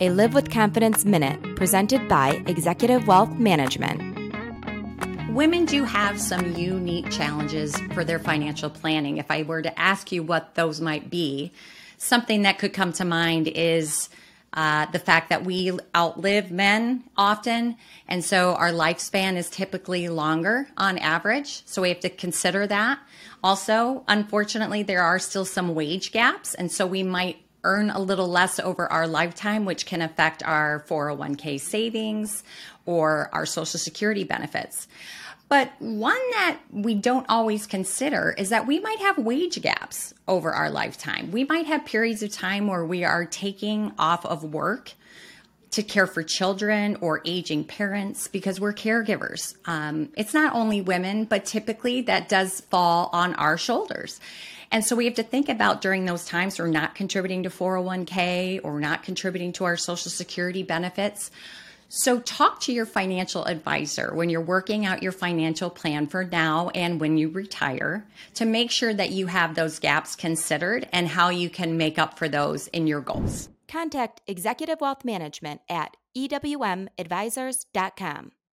a Live with Confidence Minute presented by Executive Wealth Management. Women do have some unique challenges for their financial planning. If I were to ask you what those might be, something that could come to mind is uh, the fact that we outlive men often, and so our lifespan is typically longer on average. So we have to consider that. Also, unfortunately, there are still some wage gaps, and so we might earn a little less over our lifetime, which can affect our 401k savings or our Social Security benefits. But one that we don't always consider is that we might have wage gaps over our lifetime. We might have periods of time where we are taking off of work to care for children or aging parents because we're caregivers. Um, it's not only women, but typically that does fall on our shoulders. And so we have to think about during those times we're not contributing to 401k or not contributing to our Social Security benefits. So, talk to your financial advisor when you're working out your financial plan for now and when you retire to make sure that you have those gaps considered and how you can make up for those in your goals. Contact Executive Wealth Management at ewmadvisors.com.